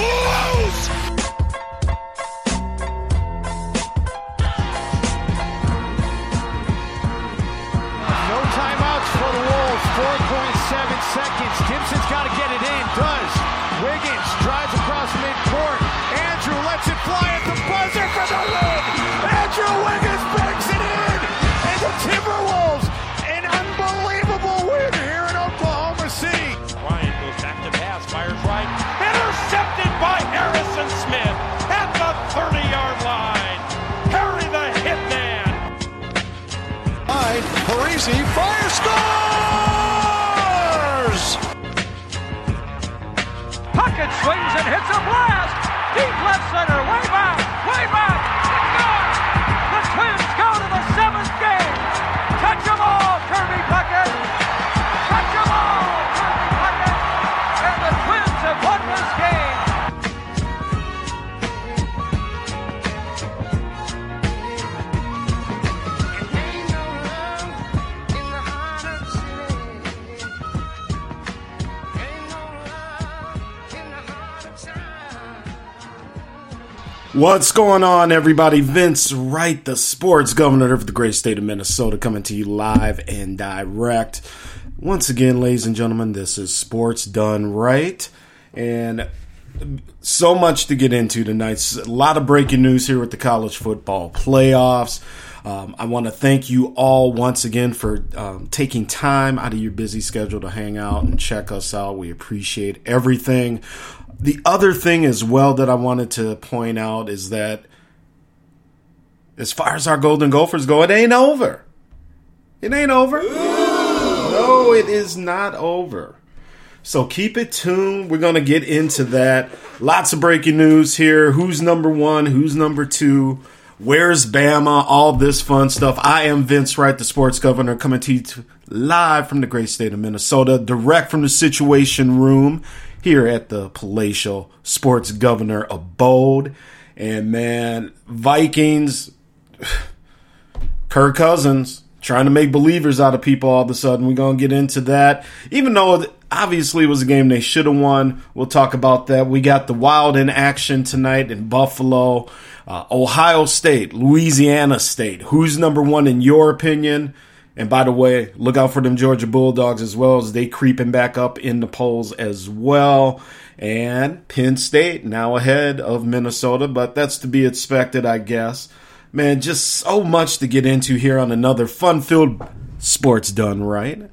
Loose! No timeouts for the Wolves. 4.7 seconds. Gibson's got to get it in. Swings and hits What's going on, everybody? Vince Wright, the sports governor of the great state of Minnesota, coming to you live and direct. Once again, ladies and gentlemen, this is Sports Done Right. And so much to get into tonight. A lot of breaking news here with the college football playoffs. Um, I want to thank you all once again for um, taking time out of your busy schedule to hang out and check us out. We appreciate everything. The other thing as well that I wanted to point out is that as far as our Golden Gophers go, it ain't over. It ain't over. No, it is not over. So keep it tuned. We're going to get into that. Lots of breaking news here. Who's number one? Who's number two? Where's Bama? All this fun stuff. I am Vince Wright, the sports governor, coming to you live from the great state of Minnesota, direct from the Situation Room here at the palatial sports governor abode. And man, Vikings, Kirk Cousins trying to make believers out of people all of a sudden. We're going to get into that. Even though obviously it was a game they should have won, we'll talk about that. We got the Wild in action tonight in Buffalo. Uh, Ohio State, Louisiana State. Who's number one in your opinion? And by the way, look out for them Georgia Bulldogs as well as they creeping back up in the polls as well. And Penn State now ahead of Minnesota, but that's to be expected, I guess. Man, just so much to get into here on another fun filled sports done right.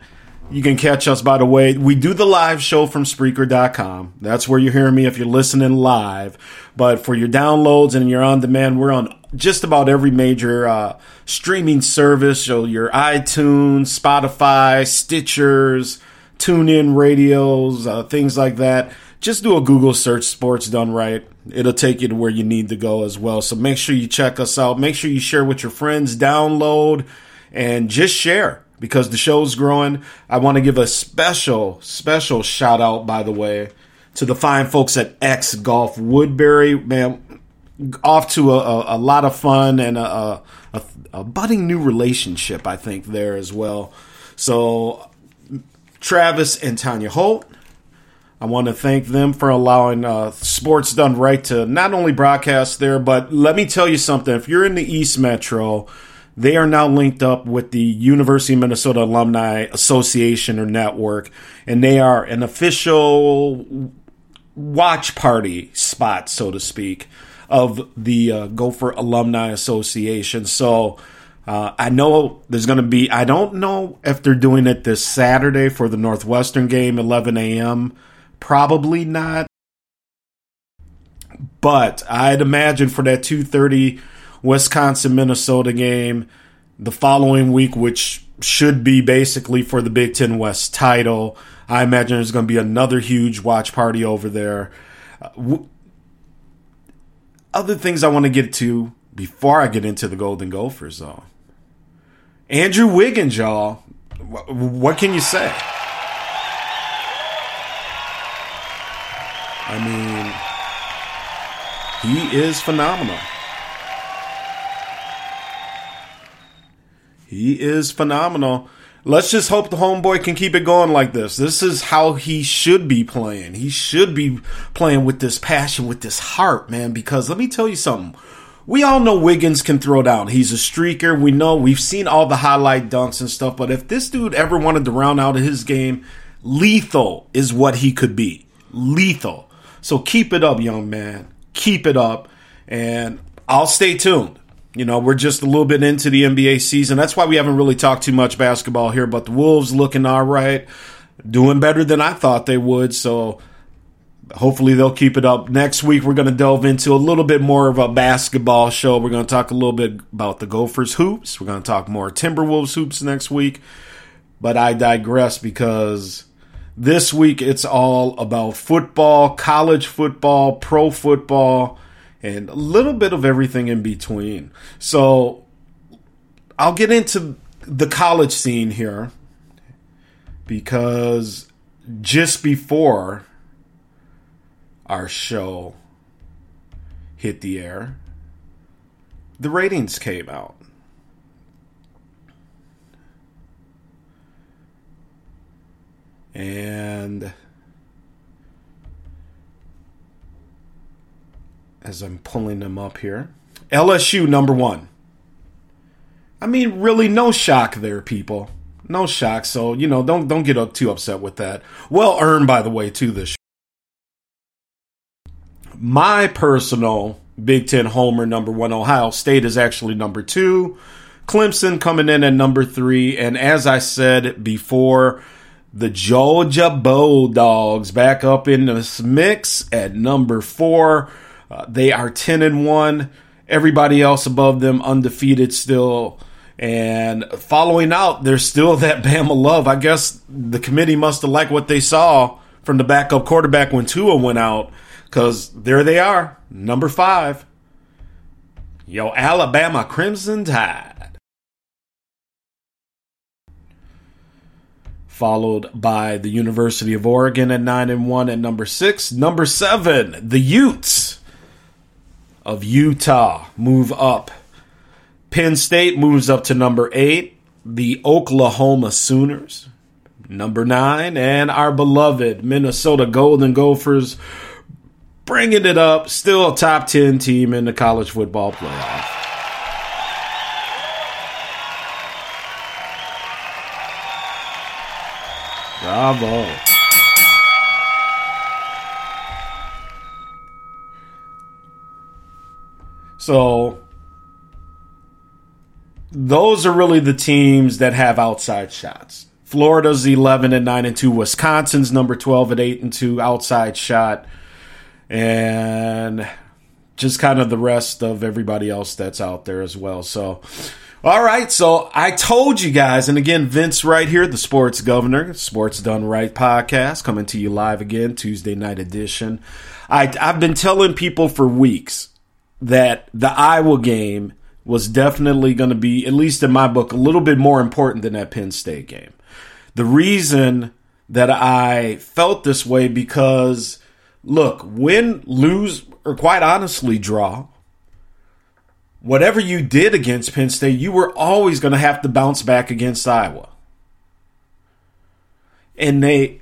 You can catch us, by the way. We do the live show from Spreaker.com. That's where you're hearing me if you're listening live. But for your downloads and your on demand, we're on just about every major uh, streaming service. So your iTunes, Spotify, Stitchers, TuneIn radios, uh, things like that. Just do a Google search, Sports Done Right. It'll take you to where you need to go as well. So make sure you check us out. Make sure you share with your friends, download, and just share because the show's growing. I want to give a special, special shout out, by the way, to the fine folks at X Golf Woodbury. Man, off to a, a, a lot of fun and a, a, a, budding new relationship, I think, there as well. So, Travis and Tanya Holt, I want to thank them for allowing uh, Sports Done Right to not only broadcast there, but let me tell you something. If you're in the East Metro, they are now linked up with the University of Minnesota Alumni Association or Network, and they are an official watch party spot, so to speak, of the uh, Gopher Alumni Association. So uh, I know there's going to be, I don't know if they're doing it this Saturday for the Northwestern game, 11 a.m. Probably not. But I'd imagine for that 2:30 Wisconsin Minnesota game the following week, which should be basically for the Big Ten West title, I imagine there's going to be another huge watch party over there. Uh, other things I want to get to before I get into the Golden Gophers, though. Andrew Wiggins, y'all. What can you say? I mean, he is phenomenal. He is phenomenal. Let's just hope the homeboy can keep it going like this. This is how he should be playing. He should be playing with this passion, with this heart, man. Because let me tell you something. We all know Wiggins can throw down. He's a streaker. We know we've seen all the highlight dunks and stuff. But if this dude ever wanted to round out his game, lethal is what he could be. Lethal. So keep it up, young man. Keep it up. And I'll stay tuned. You know, we're just a little bit into the NBA season. That's why we haven't really talked too much basketball here, but the Wolves looking all right, doing better than I thought they would. So hopefully they'll keep it up. Next week, we're going to delve into a little bit more of a basketball show. We're going to talk a little bit about the Gophers hoops. We're going to talk more Timberwolves hoops next week. But I digress because this week it's all about football, college football, pro football and a little bit of everything in between. So I'll get into the college scene here because just before our show hit the air, the ratings came out. And as I'm pulling them up here. LSU number one. I mean, really, no shock there, people. No shock. So you know, don't don't get up too upset with that. Well earned, by the way, too. This. My personal Big Ten homer number one. Ohio State is actually number two. Clemson coming in at number three, and as I said before, the Georgia Bulldogs back up in this mix at number four. Uh, they are ten and one. Everybody else above them undefeated still. And following out, there's still that Bama love. I guess the committee must have liked what they saw from the backup quarterback when Tua went out, because there they are, number five. Yo, Alabama Crimson Tide. Followed by the University of Oregon at nine and one at number six. Number seven, the Utes of Utah move up Penn State moves up to number eight. The Oklahoma Sooners, number nine. And our beloved Minnesota Golden Gophers bringing it up. Still a top 10 team in the college football playoff. Bravo. So those are really the teams that have outside shots. Florida's 11 and 9 and 2. Wisconsin's number 12 at 8 and 2 outside shot. And just kind of the rest of everybody else that's out there as well. So, all right. So I told you guys, and again, Vince right here, the sports governor, Sports Done Right podcast, coming to you live again, Tuesday night edition. I, I've been telling people for weeks that the Iowa game was definitely going to be, at least in my book, a little bit more important than that Penn State game. The reason that I felt this way because, look, win, lose, or quite honestly, draw, whatever you did against Penn State, you were always going to have to bounce back against Iowa. And they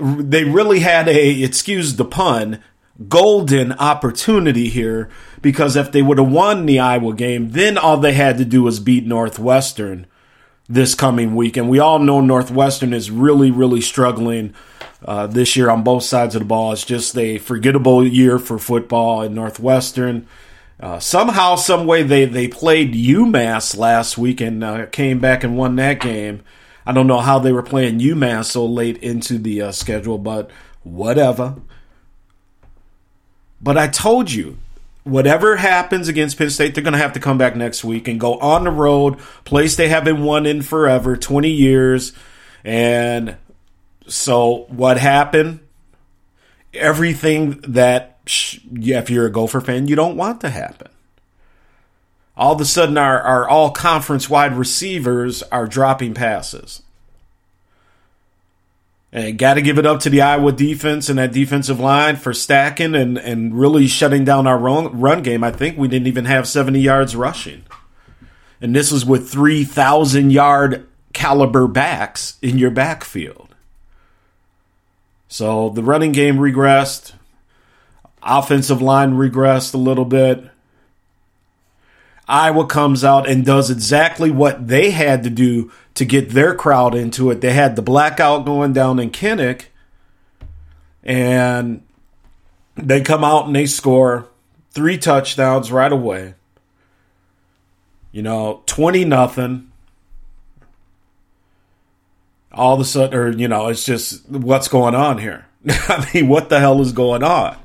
they really had a excuse the pun golden opportunity here because if they would have won the Iowa game, then all they had to do was beat Northwestern this coming week. And we all know Northwestern is really, really struggling uh, this year on both sides of the ball. It's just a forgettable year for football in Northwestern. Uh, somehow, some way, they, they played UMass last week and uh, came back and won that game. I don't know how they were playing UMass so late into the uh, schedule, but whatever. But I told you, whatever happens against Penn State, they're going to have to come back next week and go on the road, place they haven't won in forever, 20 years. And so what happened? Everything that, if you're a Gopher fan, you don't want to happen. All of a sudden, our, our all conference wide receivers are dropping passes. And got to give it up to the Iowa defense and that defensive line for stacking and, and really shutting down our run, run game. I think we didn't even have 70 yards rushing. And this was with 3,000 yard caliber backs in your backfield. So the running game regressed, offensive line regressed a little bit. Iowa comes out and does exactly what they had to do to get their crowd into it. They had the blackout going down in Kinnick, and they come out and they score three touchdowns right away. You know, 20 nothing. All of a sudden, or, you know, it's just what's going on here? I mean, what the hell is going on?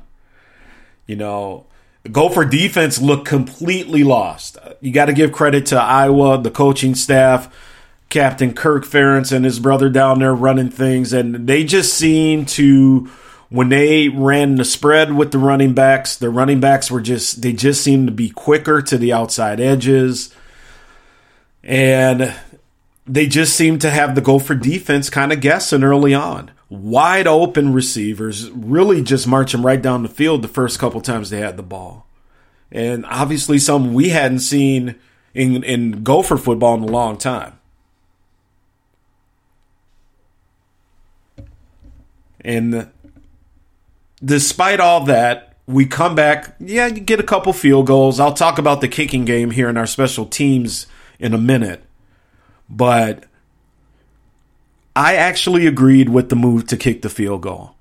You know, Gopher defense looked completely lost. You got to give credit to Iowa, the coaching staff Captain Kirk Ferentz and his brother down there running things, and they just seem to when they ran the spread with the running backs, the running backs were just they just seemed to be quicker to the outside edges. And they just seemed to have the Gopher defense kind of guessing early on. Wide open receivers, really just marching right down the field the first couple times they had the ball. And obviously some we hadn't seen in in Gopher football in a long time. And despite all that, we come back. Yeah, you get a couple field goals. I'll talk about the kicking game here in our special teams in a minute. But I actually agreed with the move to kick the field goal.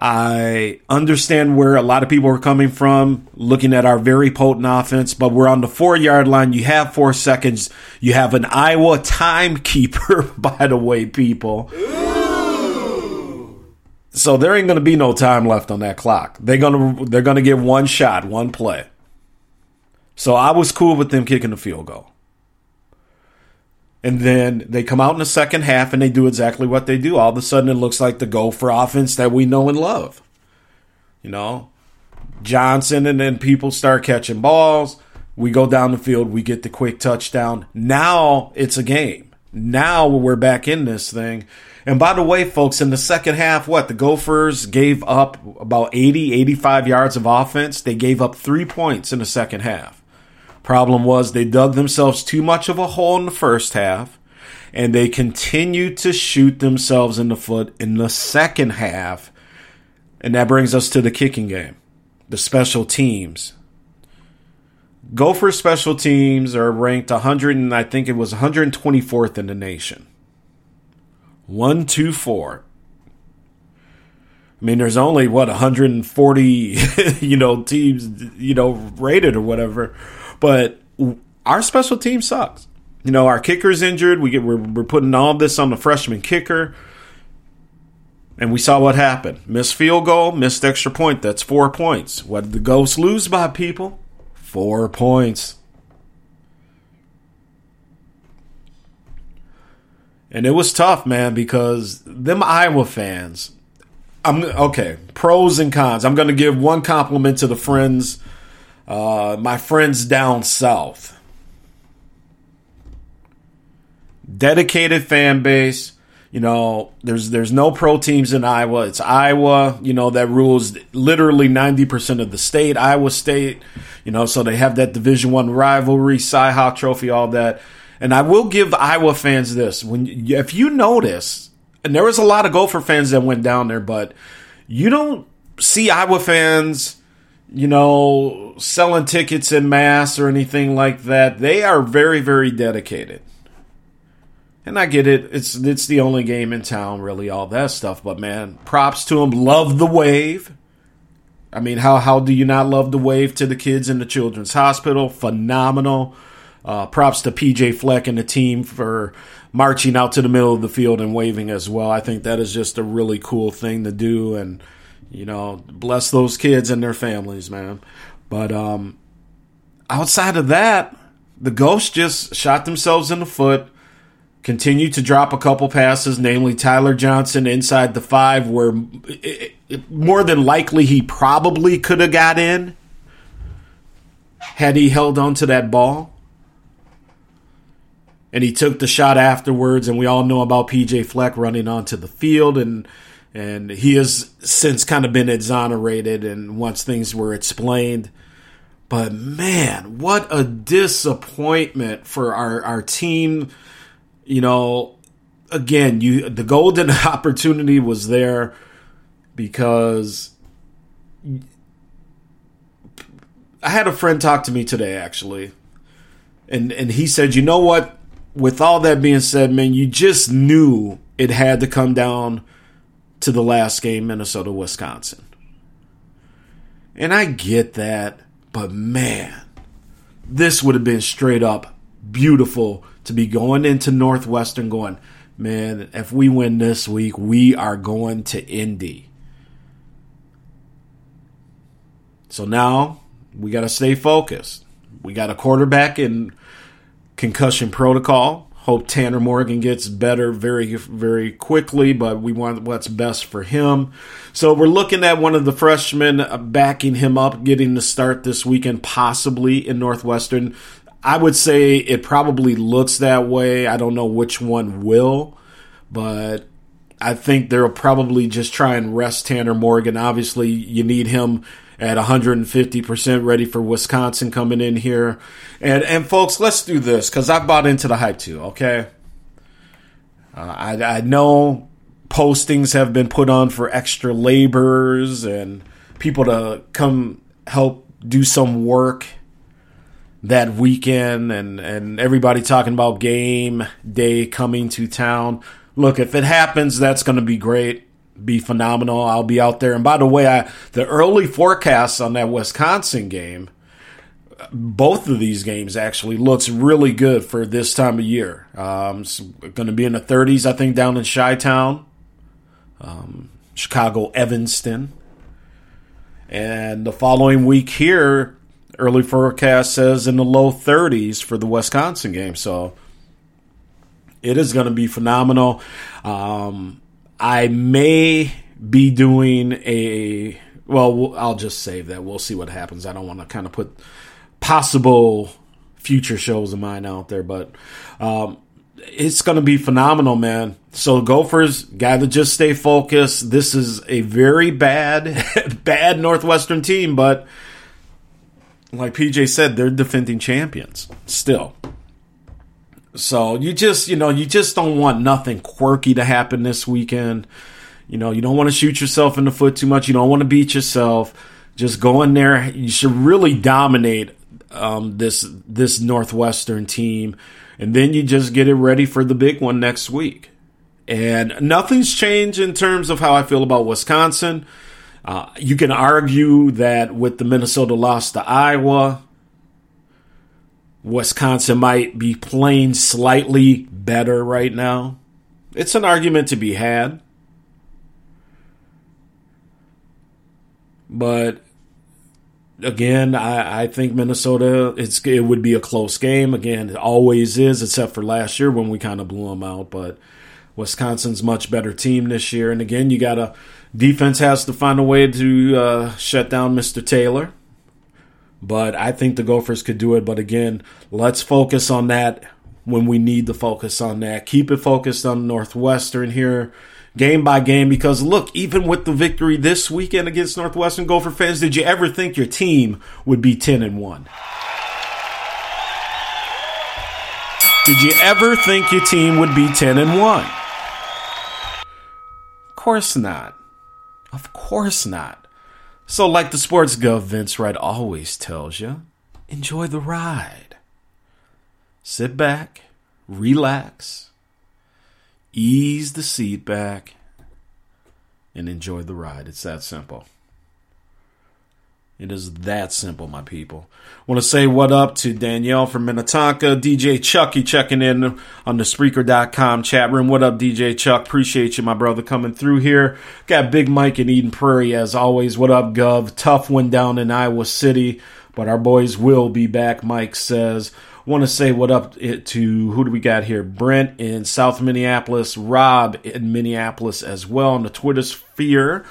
I understand where a lot of people are coming from, looking at our very potent offense, but we're on the four yard line. You have four seconds. You have an Iowa timekeeper, by the way, people. So there ain't gonna be no time left on that clock. They're gonna they're gonna get one shot, one play. So I was cool with them kicking the field goal. And then they come out in the second half and they do exactly what they do. All of a sudden, it looks like the Gopher offense that we know and love. You know, Johnson, and then people start catching balls. We go down the field, we get the quick touchdown. Now it's a game. Now we're back in this thing. And by the way, folks, in the second half, what? The Gophers gave up about 80, 85 yards of offense. They gave up three points in the second half. Problem was they dug themselves too much of a hole in the first half, and they continued to shoot themselves in the foot in the second half. And that brings us to the kicking game, the special teams. Gopher special teams are ranked 100, and I think it was 124th in the nation. One, two, four. I mean, there's only what 140, you know, teams, you know, rated or whatever. But our special team sucks. You know, our kicker's injured. We get we're, we're putting all this on the freshman kicker. And we saw what happened. Missed field goal, missed extra point. That's four points. What did the Ghosts lose by, people? Four points. And it was tough, man, because them Iowa fans. I'm okay. Pros and cons. I'm going to give one compliment to the friends uh, my friends down south. Dedicated fan base. You know, there's there's no pro teams in Iowa. It's Iowa, you know, that rules literally 90% of the state, Iowa State. You know, so they have that Division 1 rivalry, Cy-Hawk trophy, all that. And I will give the Iowa fans this. When if you notice, and there was a lot of Gopher fans that went down there, but you don't see Iowa fans you know, selling tickets in mass or anything like that. They are very, very dedicated. And I get it. It's it's the only game in town, really, all that stuff. But man, props to them. Love the wave. I mean, how how do you not love the wave to the kids in the children's hospital? Phenomenal. Uh, props to PJ Fleck and the team for marching out to the middle of the field and waving as well. I think that is just a really cool thing to do and you know, bless those kids and their families, man. But um, outside of that, the Ghosts just shot themselves in the foot. Continued to drop a couple passes, namely Tyler Johnson inside the five, where it, it, more than likely he probably could have got in had he held on to that ball. And he took the shot afterwards, and we all know about PJ Fleck running onto the field and and he has since kind of been exonerated and once things were explained. But man what a disappointment for our, our team. You know again you the golden opportunity was there because I had a friend talk to me today actually. And and he said you know what? With all that being said man you just knew it had to come down to the last game, Minnesota, Wisconsin. And I get that, but man, this would have been straight up beautiful to be going into Northwestern going, man, if we win this week, we are going to Indy. So now we got to stay focused. We got a quarterback in concussion protocol. Hope Tanner Morgan gets better very, very quickly, but we want what's best for him. So we're looking at one of the freshmen backing him up, getting the start this weekend, possibly in Northwestern. I would say it probably looks that way. I don't know which one will, but I think they'll probably just try and rest Tanner Morgan. Obviously, you need him at 150% ready for Wisconsin coming in here. And and folks, let's do this because I bought into the hype too. Okay, uh, I I know postings have been put on for extra laborers and people to come help do some work that weekend and, and everybody talking about game day coming to town. Look, if it happens, that's going to be great, be phenomenal. I'll be out there. And by the way, I, the early forecasts on that Wisconsin game, both of these games actually looks really good for this time of year. Um, it's going to be in the 30s, I think, down in Chi Town, um, Chicago, Evanston. And the following week here, early forecast says in the low 30s for the Wisconsin game. So it is going to be phenomenal. Um, I may be doing a well. I'll just save that. We'll see what happens. I don't want to kind of put possible future shows of mine out there, but um, it's going to be phenomenal, man. So Gophers got to just stay focused. This is a very bad, bad Northwestern team, but like PJ said, they're defending champions still. So you just, you know, you just don't want nothing quirky to happen this weekend. You know, you don't want to shoot yourself in the foot too much. You don't want to beat yourself. Just go in there. You should really dominate um, this this Northwestern team, and then you just get it ready for the big one next week. And nothing's changed in terms of how I feel about Wisconsin. Uh, you can argue that with the Minnesota loss to Iowa, Wisconsin might be playing slightly better right now. It's an argument to be had. But again, I, I think Minnesota it's it would be a close game. Again, it always is, except for last year when we kind of blew them out. But Wisconsin's much better team this year, and again, you got to defense has to find a way to uh, shut down Mr. Taylor. But I think the Gophers could do it. But again, let's focus on that when we need to focus on that. Keep it focused on Northwestern here game by game because look, even with the victory this weekend against Northwestern Gopher fans, did you ever think your team would be 10 and 1? Did you ever think your team would be 10 and 1? Of course not. Of course not. So, like the sports gov Vince Wright always tells you, enjoy the ride. Sit back, relax, ease the seat back, and enjoy the ride. It's that simple. It is that simple, my people. Want to say what up to Danielle from Minnetonka, DJ Chucky checking in on the Spreaker.com chat room. What up, DJ Chuck? Appreciate you, my brother, coming through here. Got Big Mike in Eden Prairie as always. What up, Gov? Tough one down in Iowa City, but our boys will be back. Mike says. Want to say what up it to who do we got here? Brent in South Minneapolis, Rob in Minneapolis as well on the Twitter sphere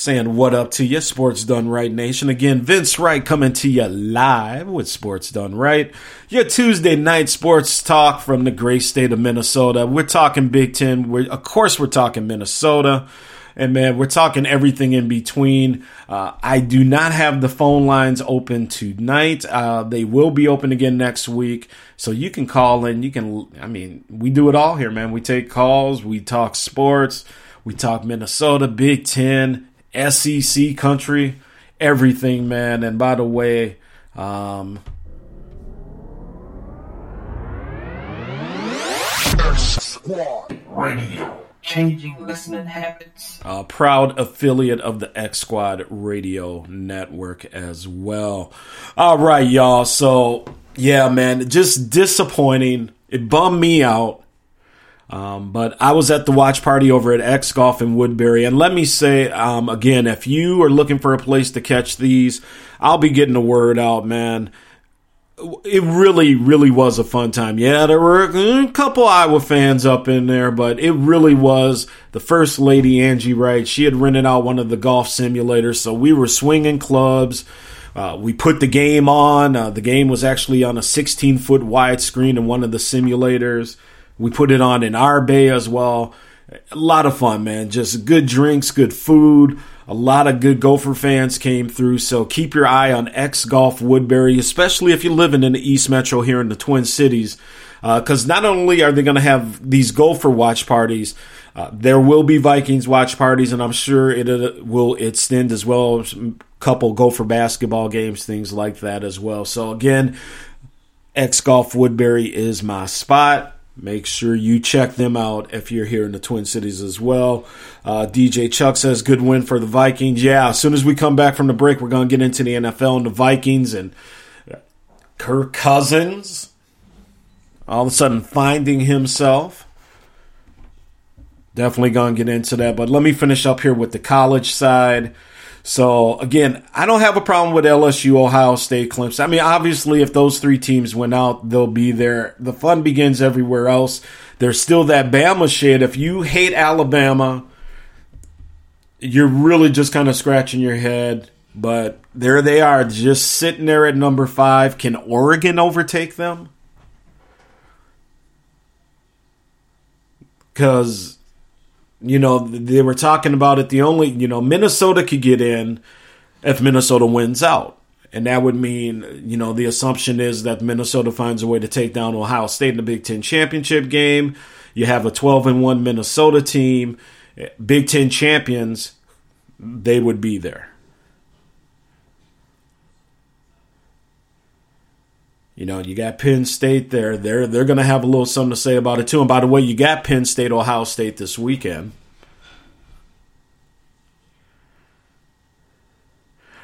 saying what up to you, Sports Done Right Nation. Again, Vince Wright coming to you live with Sports Done Right. Your Tuesday night sports talk from the great state of Minnesota. We're talking Big Ten. We're, of course, we're talking Minnesota. And man, we're talking everything in between. Uh, I do not have the phone lines open tonight. Uh, they will be open again next week. So you can call in. You can, I mean, we do it all here, man. We take calls, we talk sports, we talk Minnesota, Big Ten, SEC country, everything, man. And by the way, um, Squad Radio. Changing listening habits. A proud affiliate of the X Squad Radio Network as well. All right, y'all. So, yeah, man, just disappointing. It bummed me out. Um, but I was at the watch party over at X Golf in Woodbury. And let me say, um, again, if you are looking for a place to catch these, I'll be getting the word out, man it really, really was a fun time. Yeah, there were a couple Iowa fans up in there, but it really was the first lady, Angie Wright. She had rented out one of the golf simulators, so we were swinging clubs. Uh, we put the game on. Uh, the game was actually on a 16 foot wide screen in one of the simulators. We put it on in our bay as well. A lot of fun, man. Just good drinks, good food. A lot of good Gopher fans came through, so keep your eye on X Golf Woodbury, especially if you're living in the East Metro here in the Twin Cities. Because uh, not only are they going to have these Gopher watch parties, Uh, there will be Vikings watch parties, and I'm sure it, it will extend as well. A couple Gopher basketball games, things like that as well. So again, X Golf Woodbury is my spot. Make sure you check them out if you're here in the Twin Cities as well. Uh, DJ Chuck says, good win for the Vikings. Yeah, as soon as we come back from the break, we're going to get into the NFL and the Vikings and Kirk Cousins all of a sudden finding himself. Definitely going to get into that. But let me finish up here with the college side. So again, I don't have a problem with LSU, Ohio State, Clemson. I mean, obviously, if those three teams went out, they'll be there. The fun begins everywhere else. There's still that Bama shit. If you hate Alabama, you're really just kind of scratching your head. But there they are, just sitting there at number five. Can Oregon overtake them? Because you know, they were talking about it. The only, you know, Minnesota could get in if Minnesota wins out. And that would mean, you know, the assumption is that Minnesota finds a way to take down Ohio State in the Big Ten championship game. You have a 12 and 1 Minnesota team, Big Ten champions, they would be there. You know, you got Penn State there. They're they're going to have a little something to say about it too. And by the way, you got Penn State, Ohio State this weekend.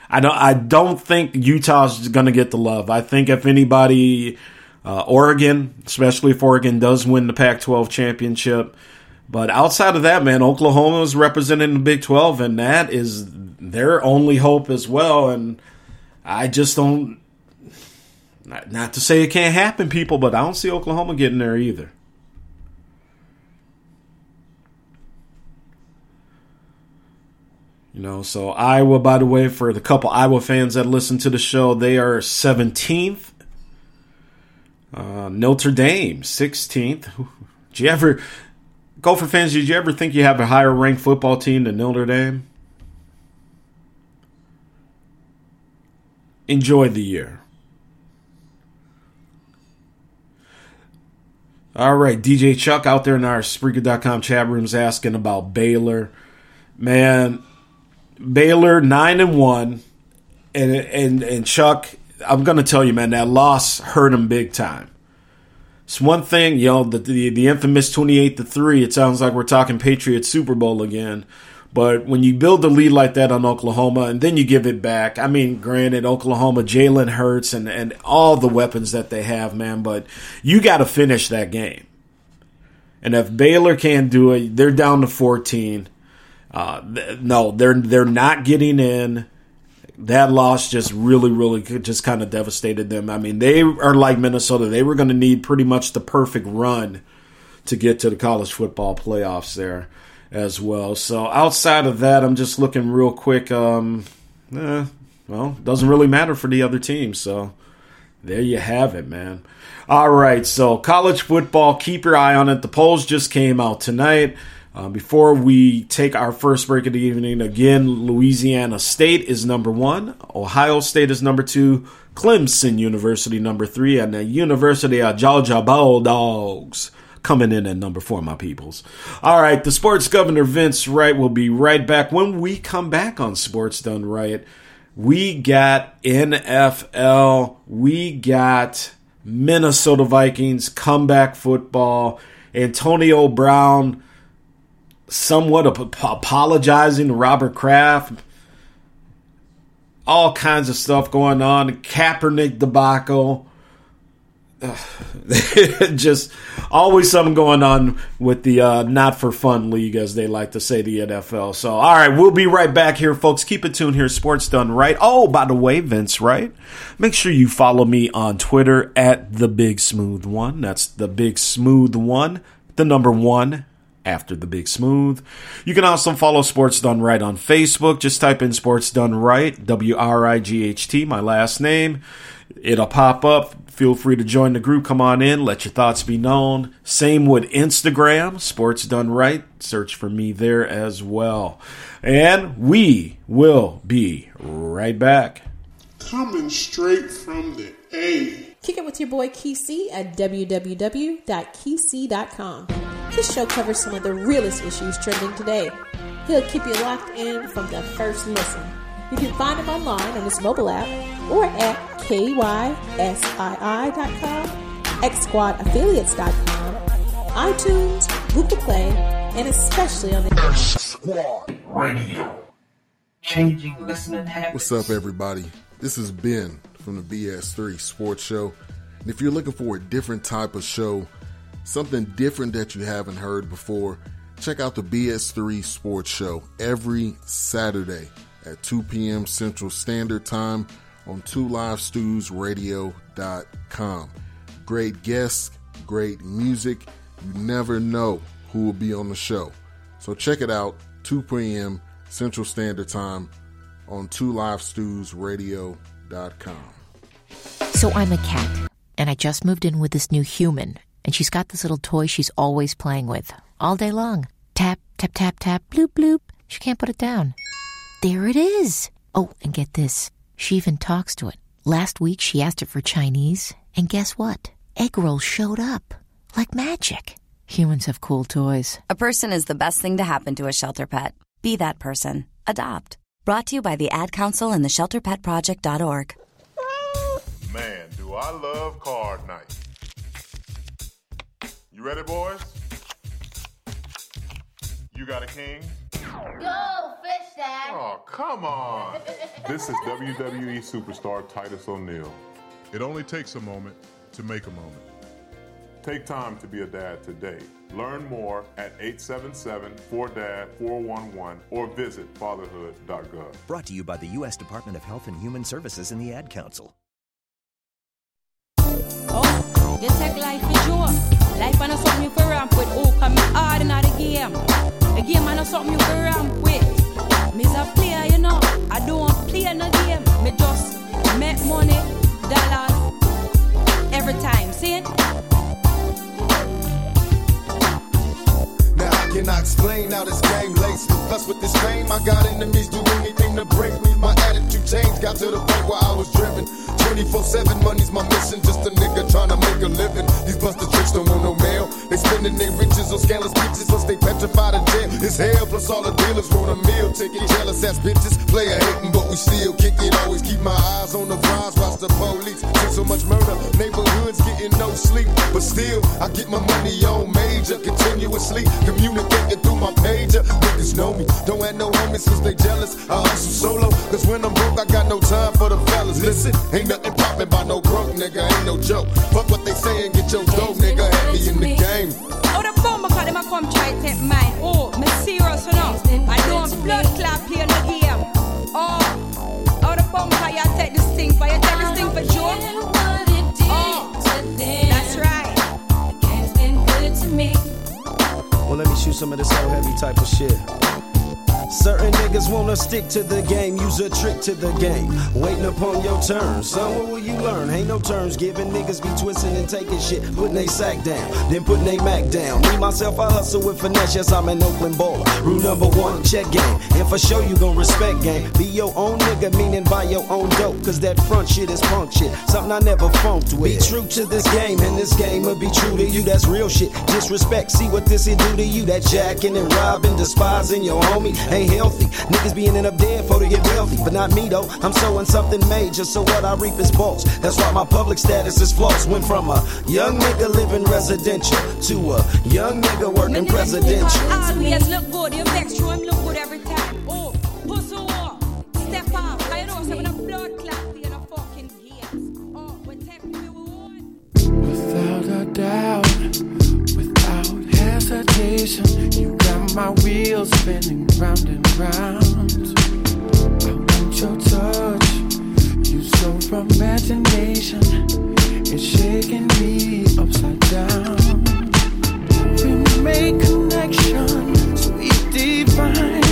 I don't. I don't think Utah's going to get the love. I think if anybody, uh, Oregon, especially if Oregon does win the Pac-12 championship, but outside of that, man, Oklahoma is representing the Big 12, and that is their only hope as well. And I just don't not, not to say it can't happen, people, but I don't see Oklahoma getting there either. You know, so Iowa, by the way, for the couple Iowa fans that listen to the show, they are 17th. Uh, Notre Dame, 16th. Did you ever, Gopher fans, did you ever think you have a higher ranked football team than Notre Dame? Enjoy the year. All right, DJ Chuck out there in our Spreaker.com chat rooms asking about Baylor. Man, Baylor nine and one, and and and Chuck, I'm gonna tell you, man, that loss hurt him big time. It's one thing, you know, the the, the infamous 28 to three. It sounds like we're talking Patriots Super Bowl again. But when you build a lead like that on Oklahoma and then you give it back, I mean, granted, Oklahoma, Jalen Hurts and, and all the weapons that they have, man, but you got to finish that game. And if Baylor can't do it, they're down to 14. Uh, no, they're they're not getting in. That loss just really, really just kind of devastated them. I mean, they are like Minnesota. They were going to need pretty much the perfect run to get to the college football playoffs there as well. So outside of that, I'm just looking real quick. Um, eh, well, doesn't really matter for the other teams. So there you have it, man. All right, so college football, keep your eye on it. The polls just came out tonight. Uh, before we take our first break of the evening, again, Louisiana State is number one, Ohio State is number two, Clemson University number three, and the University of Georgia Bulldogs coming in at number four, my peoples. All right, the sports governor Vince Wright will be right back. When we come back on Sports Done Right, we got NFL, we got Minnesota Vikings comeback football, Antonio Brown somewhat apologizing to Robert Kraft, all kinds of stuff going on, Kaepernick debacle. just always something going on with the uh, not for fun league, as they like to say, the NFL. So, all right, we'll be right back here, folks. Keep it tuned here. Sports done right. Oh, by the way, Vince, right? Make sure you follow me on Twitter at the Big Smooth One. That's the Big Smooth One, the number one after the Big Smooth. You can also follow Sports Done Right on Facebook. Just type in Sports Done Right, W R I G H T, my last name. It'll pop up Feel free to join the group. Come on in. Let your thoughts be known. Same with Instagram, Sports Done Right. Search for me there as well. And we will be right back. Coming straight from the A. Kick it with your boy Kesey at www.kesey.com. His show covers some of the realest issues trending today. He'll keep you locked in from the first listen. You can find him online on his mobile app or at kysii.com, xsquadaffiliates.com, iTunes, Google Play, and especially on the Squad Radio. Changing listening habits. What's up, everybody? This is Ben from the BS3 Sports Show. And if you're looking for a different type of show, something different that you haven't heard before, check out the BS3 Sports Show every Saturday at 2 p.m. Central Standard Time on 2livestewsradio.com. Great guests, great music. You never know who will be on the show. So check it out, 2 p.m. Central Standard Time on 2livestewsradio.com. So I'm a cat, and I just moved in with this new human, and she's got this little toy she's always playing with all day long. Tap, tap, tap, tap, bloop, bloop. She can't put it down. There it is. Oh, and get this. She even talks to it. Last week she asked it for Chinese, and guess what? Egg rolls showed up. Like magic. Humans have cool toys. A person is the best thing to happen to a shelter pet. Be that person. Adopt. Brought to you by the Ad Council and the ShelterPetProject.org. Man, do I love card night. You ready, boys? You got a king? Go, fish dad. Oh, come on. this is WWE superstar Titus O'Neil. It only takes a moment to make a moment. Take time to be a dad today. Learn more at 877-4DAD-411 or visit fatherhood.gov. Brought to you by the U.S. Department of Health and Human Services and the Ad Council. Oh, you take life for sure. Life ain't something you can ramp with. Oh, come hard in the game. The game ain't something you can ramp with. Me's a player, you know. I don't play no game. Me just make money, dollars, every time. See it? Cannot explain how this game laces. Plus with this fame, I got enemies do anything to break me. My attitude changed, got to the point where I was driven. 24-7 money's my mission, just a nigga trying to make a living. These busted tricks don't want no mail. They spending their riches on scandalous bitches, plus they petrified in jail. It's hell, plus all the dealers wrote a meal ticket. Jealous ass bitches, player hating, but we still kick it. Always keep my eyes on the prize, watch the police. See so much murder, neighborhoods getting no sleep. But still, I get my money on major, continuously communicating through my pager. Niggas know me, don't have no homies cause they jealous. I hustle solo, cause when I'm broke, I got no time for the fellas. Listen, ain't nothing poppin' by no broke nigga, ain't no joke. Fuck what they say and get your dough, nigga. Have me in the game. Oh, the bomber cut them, I come try to take mine. Oh, me serious, you know. I don't blood clap play no game. Oh, oh, the bomber, you take this thing for you take this thing for Joe. Oh, that's right. Well, let me shoot some of this old heavy type of shit. Certain niggas wanna stick to the game, use a trick to the game. Waiting upon your turn. Son, what will you learn? Ain't no terms given. Niggas be twisting and taking shit, putting they sack down, then putting they Mac down. Me, myself, I hustle with finesse. Yes, I'm an Oakland baller. Rule number one, check game. And for sure, you gon' respect game. Be your own nigga, meaning buy your own dope. Cause that front shit is punk shit. Something I never funked with. Be true to this game, and this game will be true to you. That's real shit. Disrespect, see what this will do to you. That jacking and robbing, despising your homie ain't healthy. Niggas be ending up dead for to get wealthy, but not me though. I'm sowing something major, so what I reap is balls. That's why my public status is false. Went from a young nigga living residential to a young nigga working presidential. Always look good, you vex show look good every time. Oh, pussy walk, step off. I know some of the blood clot in a fucking gears. Oh, when take me Without a doubt, without hesitation, you got my wheels spinning round and round. I want your touch, you so from imagination, it's shaking me upside down. We make connection, sweet divine,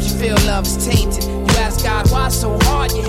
sometimes you feel love is tainted. You ask God why so hard you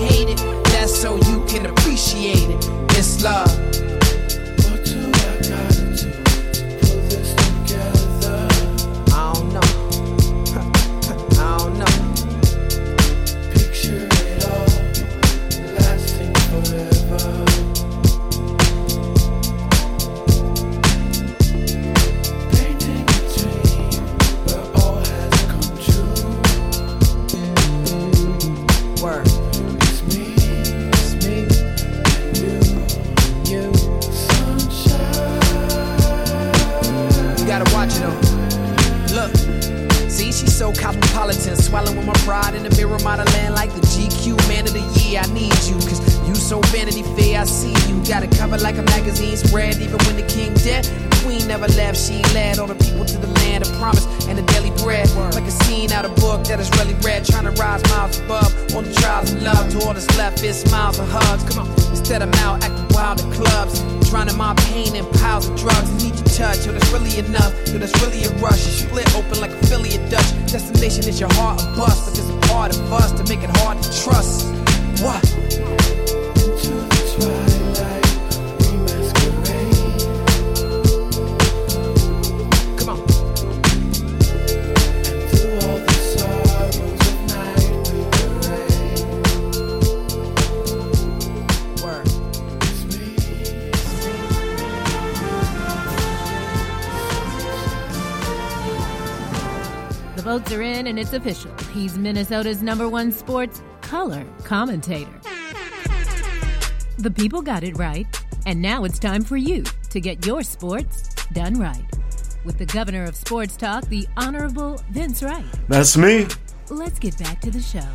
official. He's Minnesota's number one sports color commentator. The people got it right, and now it's time for you to get your sports done right. With the governor of sports talk, the Honorable Vince Wright. That's me. Let's get back to the show.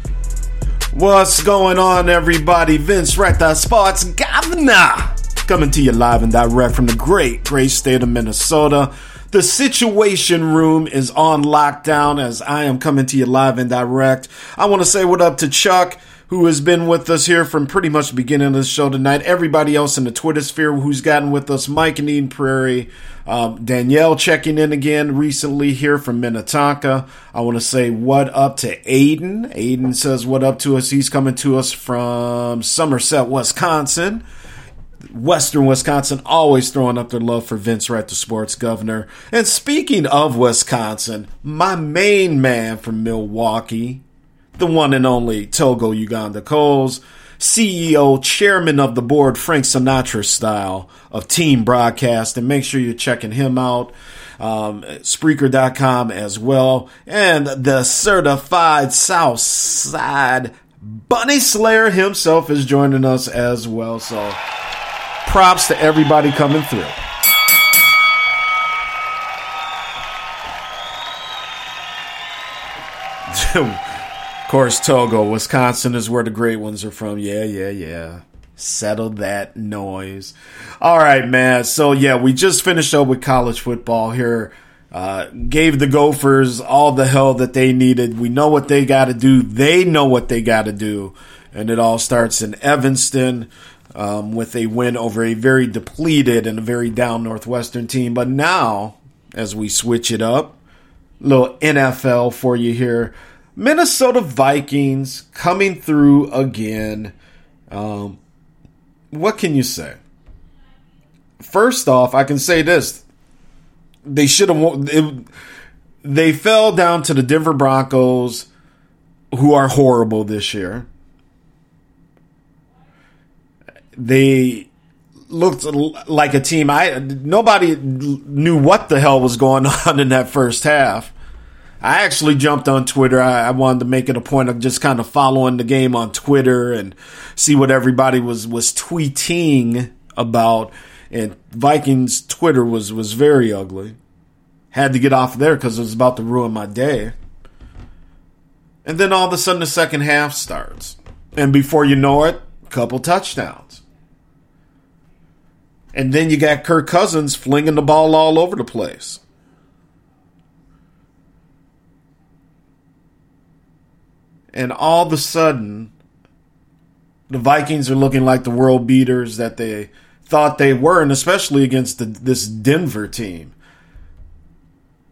What's going on, everybody? Vince Wright, the sports governor, coming to you live and direct from the great, great state of Minnesota. The Situation Room is on lockdown as I am coming to you live and direct. I want to say what up to Chuck, who has been with us here from pretty much the beginning of the show tonight. Everybody else in the Twitter sphere who's gotten with us, Mike and Eden Prairie, um, Danielle checking in again recently here from Minnetonka. I want to say what up to Aiden. Aiden says what up to us. He's coming to us from Somerset, Wisconsin. Western Wisconsin always throwing up their love for Vince Wright, the sports governor. And speaking of Wisconsin, my main man from Milwaukee, the one and only Togo Uganda Coles, CEO, chairman of the board, Frank Sinatra style of team broadcast. And make sure you're checking him out. Um, Spreaker.com as well. And the certified South Side Bunny Slayer himself is joining us as well. So props to everybody coming through. of course, Togo, Wisconsin is where the great ones are from. Yeah, yeah, yeah. Settle that noise. All right, man. So, yeah, we just finished up with college football here. Uh, gave the Gophers all the hell that they needed. We know what they got to do. They know what they got to do. And it all starts in Evanston um, with a win over a very depleted and a very down Northwestern team. But now as we switch it up. Little NFL for you here. Minnesota Vikings coming through again. Um, what can you say? First off, I can say this: they should have. They fell down to the Denver Broncos, who are horrible this year. They looked like a team. I nobody knew what the hell was going on in that first half. I actually jumped on Twitter. I, I, wanted to make it a point of just kind of following the game on Twitter and see what everybody was was tweeting about. And Vikings Twitter was was very ugly. Had to get off there because it was about to ruin my day. And then all of a sudden, the second half starts, and before you know it, a couple touchdowns. And then you got Kirk Cousins flinging the ball all over the place. And all of a sudden, the Vikings are looking like the world beaters that they thought they were, and especially against the, this Denver team.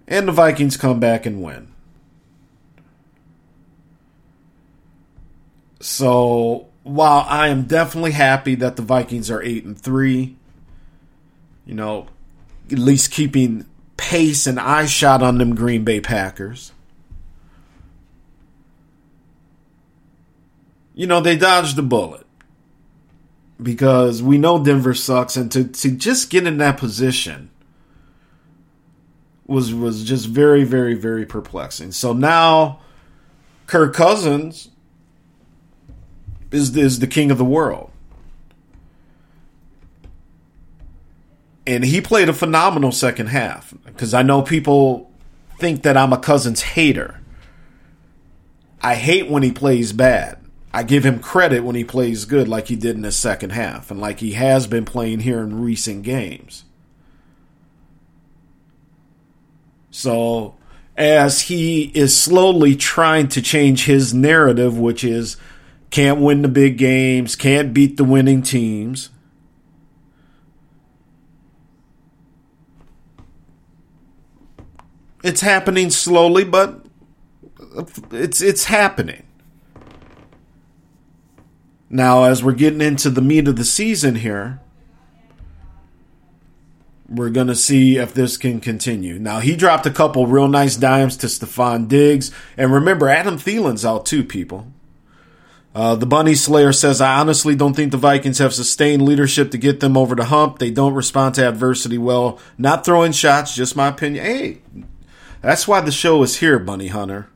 And the Vikings come back and win. So while I am definitely happy that the Vikings are eight and three, you know, at least keeping pace and eye shot on them Green Bay Packers. You know, they dodged the bullet because we know Denver sucks, and to, to just get in that position was was just very, very, very perplexing. So now Kirk Cousins is is the king of the world. And he played a phenomenal second half because I know people think that I'm a Cousins hater. I hate when he plays bad. I give him credit when he plays good, like he did in the second half, and like he has been playing here in recent games. So, as he is slowly trying to change his narrative, which is can't win the big games, can't beat the winning teams, It's happening slowly, but it's it's happening. Now, as we're getting into the meat of the season here, we're going to see if this can continue. Now, he dropped a couple real nice dimes to Stefon Diggs. And remember, Adam Thielen's out too, people. Uh, the Bunny Slayer says, I honestly don't think the Vikings have sustained leadership to get them over the hump. They don't respond to adversity well. Not throwing shots, just my opinion. Hey, that's why the show is here, Bunny Hunter.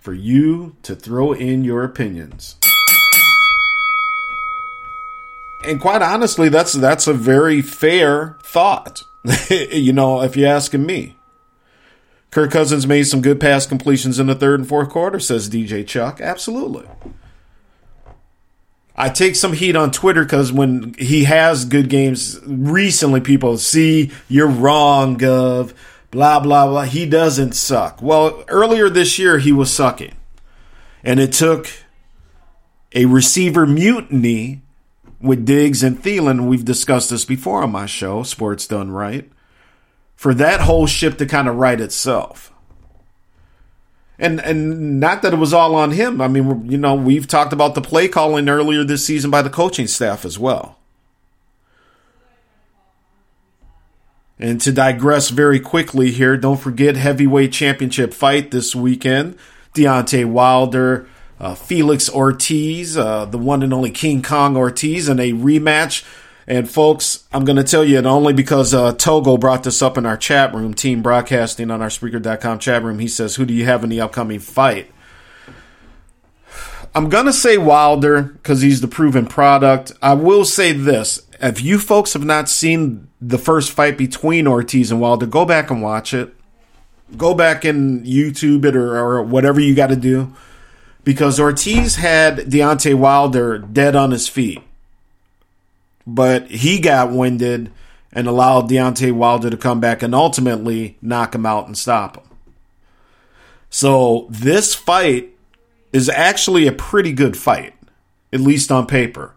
for you to throw in your opinions. And quite honestly, that's that's a very fair thought. you know, if you're asking me. Kirk Cousins made some good pass completions in the third and fourth quarter, says DJ Chuck. Absolutely. I take some heat on Twitter because when he has good games recently, people see you're wrong, Gov blah, blah, blah. He doesn't suck. Well, earlier this year, he was sucking. And it took a receiver mutiny with Diggs and Thielen. We've discussed this before on my show, Sports Done Right, for that whole ship to kind of right itself. And and not that it was all on him. I mean, you know, we've talked about the play calling earlier this season by the coaching staff as well. And to digress very quickly here, don't forget heavyweight championship fight this weekend. Deontay Wilder, uh, Felix Ortiz, uh, the one and only King Kong Ortiz, in a rematch. And folks, I'm going to tell you, and only because uh, Togo brought this up in our chat room, team broadcasting on our Spreaker.com chat room. He says, "Who do you have in the upcoming fight?" I'm going to say Wilder because he's the proven product. I will say this: if you folks have not seen the first fight between Ortiz and Wilder, go back and watch it. Go back and YouTube it or, or whatever you got to do. Because Ortiz had Deontay Wilder dead on his feet. But he got winded and allowed Deontay Wilder to come back and ultimately knock him out and stop him. So this fight is actually a pretty good fight, at least on paper.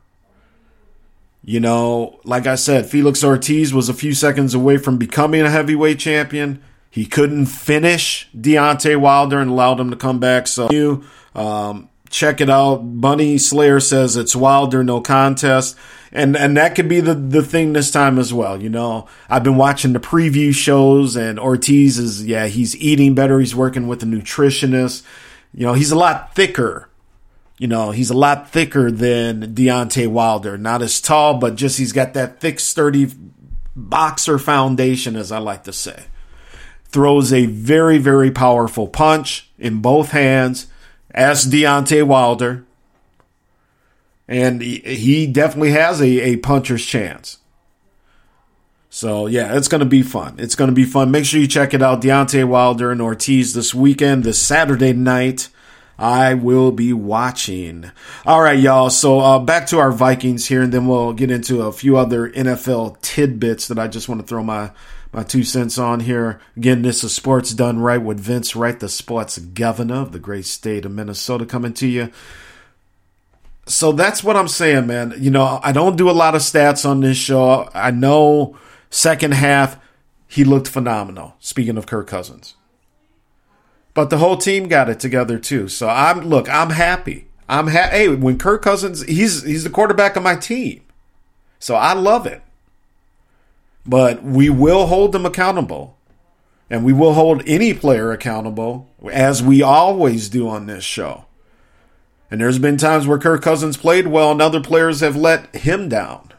You know, like I said, Felix Ortiz was a few seconds away from becoming a heavyweight champion. He couldn't finish Deontay Wilder and allowed him to come back. So, you um, check it out. Bunny Slayer says it's Wilder, no contest. And, and that could be the, the thing this time as well. You know, I've been watching the preview shows and Ortiz is, yeah, he's eating better. He's working with a nutritionist. You know, he's a lot thicker. You know, he's a lot thicker than Deontay Wilder. Not as tall, but just he's got that thick, sturdy boxer foundation, as I like to say. Throws a very, very powerful punch in both hands as Deontay Wilder. And he, definitely has a, a puncher's chance. So yeah, it's going to be fun. It's going to be fun. Make sure you check it out. Deontay Wilder and Ortiz this weekend, this Saturday night. I will be watching. All right, y'all. So uh, back to our Vikings here, and then we'll get into a few other NFL tidbits that I just want to throw my my two cents on here. Again, this is Sports Done Right with Vince Wright, the sports governor of the great state of Minnesota, coming to you. So that's what I'm saying, man. You know, I don't do a lot of stats on this show. I know second half he looked phenomenal. Speaking of Kirk Cousins. But the whole team got it together too. So I'm look, I'm happy. I'm ha- hey, when Kirk Cousins, he's he's the quarterback of my team. So I love it. But we will hold them accountable. And we will hold any player accountable as we always do on this show. And there's been times where Kirk Cousins played well and other players have let him down.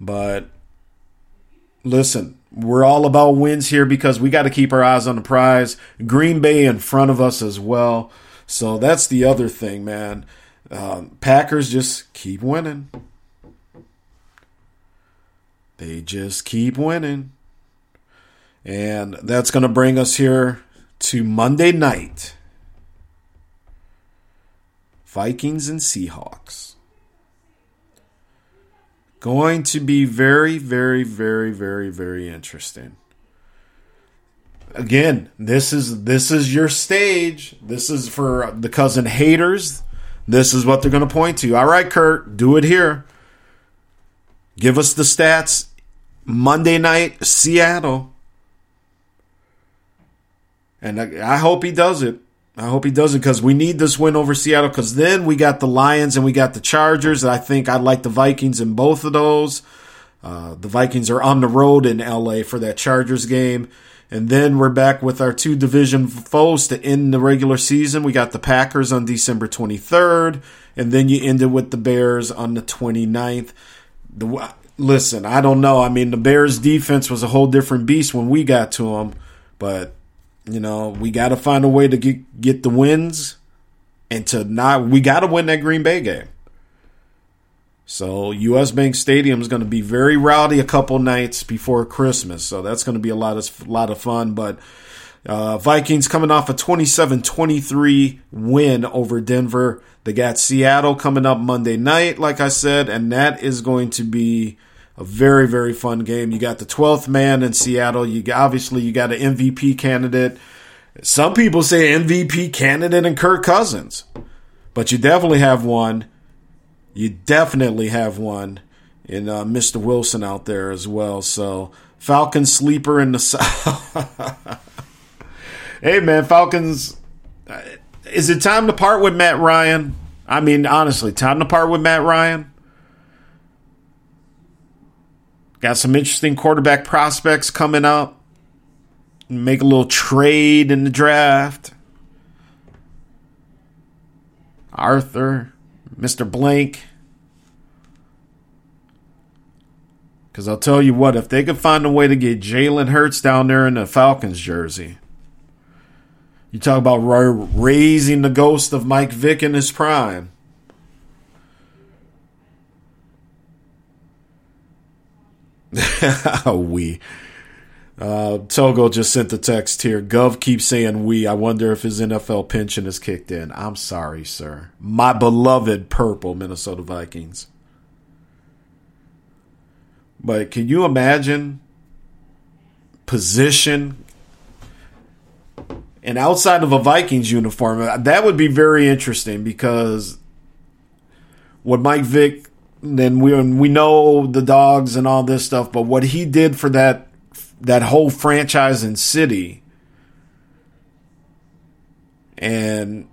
But listen, we're all about wins here because we got to keep our eyes on the prize. Green Bay in front of us as well. So that's the other thing, man. Um, Packers just keep winning. They just keep winning. And that's going to bring us here to Monday night Vikings and Seahawks. Going to be very, very, very, very, very interesting. Again, this is this is your stage. This is for the cousin haters. This is what they're going to point to. All right, Kirk, do it here. Give us the stats. Monday night, Seattle. And I, I hope he does it. I hope he doesn't because we need this win over Seattle because then we got the Lions and we got the Chargers. I think I'd like the Vikings in both of those. Uh, the Vikings are on the road in LA for that Chargers game. And then we're back with our two division foes to end the regular season. We got the Packers on December 23rd, and then you end it with the Bears on the 29th. The, listen, I don't know. I mean, the Bears defense was a whole different beast when we got to them, but you know, we got to find a way to get get the wins and to not we got to win that Green Bay game. So US Bank Stadium is going to be very rowdy a couple nights before Christmas. So that's going to be a lot of lot of fun, but uh, Vikings coming off a 27-23 win over Denver. They got Seattle coming up Monday night, like I said, and that is going to be a very very fun game. You got the 12th man in Seattle. You obviously you got an MVP candidate. Some people say MVP candidate and Kirk Cousins, but you definitely have one. You definitely have one in uh, Mr. Wilson out there as well. So Falcon sleeper in the south. hey man, Falcons. Uh, is it time to part with Matt Ryan? I mean, honestly, time to part with Matt Ryan. Got some interesting quarterback prospects coming up. Make a little trade in the draft. Arthur, Mr. Blank. Because I'll tell you what, if they could find a way to get Jalen Hurts down there in the Falcons jersey, you talk about raising the ghost of Mike Vick in his prime. we. Uh, Togo just sent the text here. Gov keeps saying we. I wonder if his NFL pension is kicked in. I'm sorry, sir. My beloved purple Minnesota Vikings. But can you imagine position and outside of a Vikings uniform? That would be very interesting because what Mike Vick then we we know the dogs and all this stuff, but what he did for that that whole franchise and city and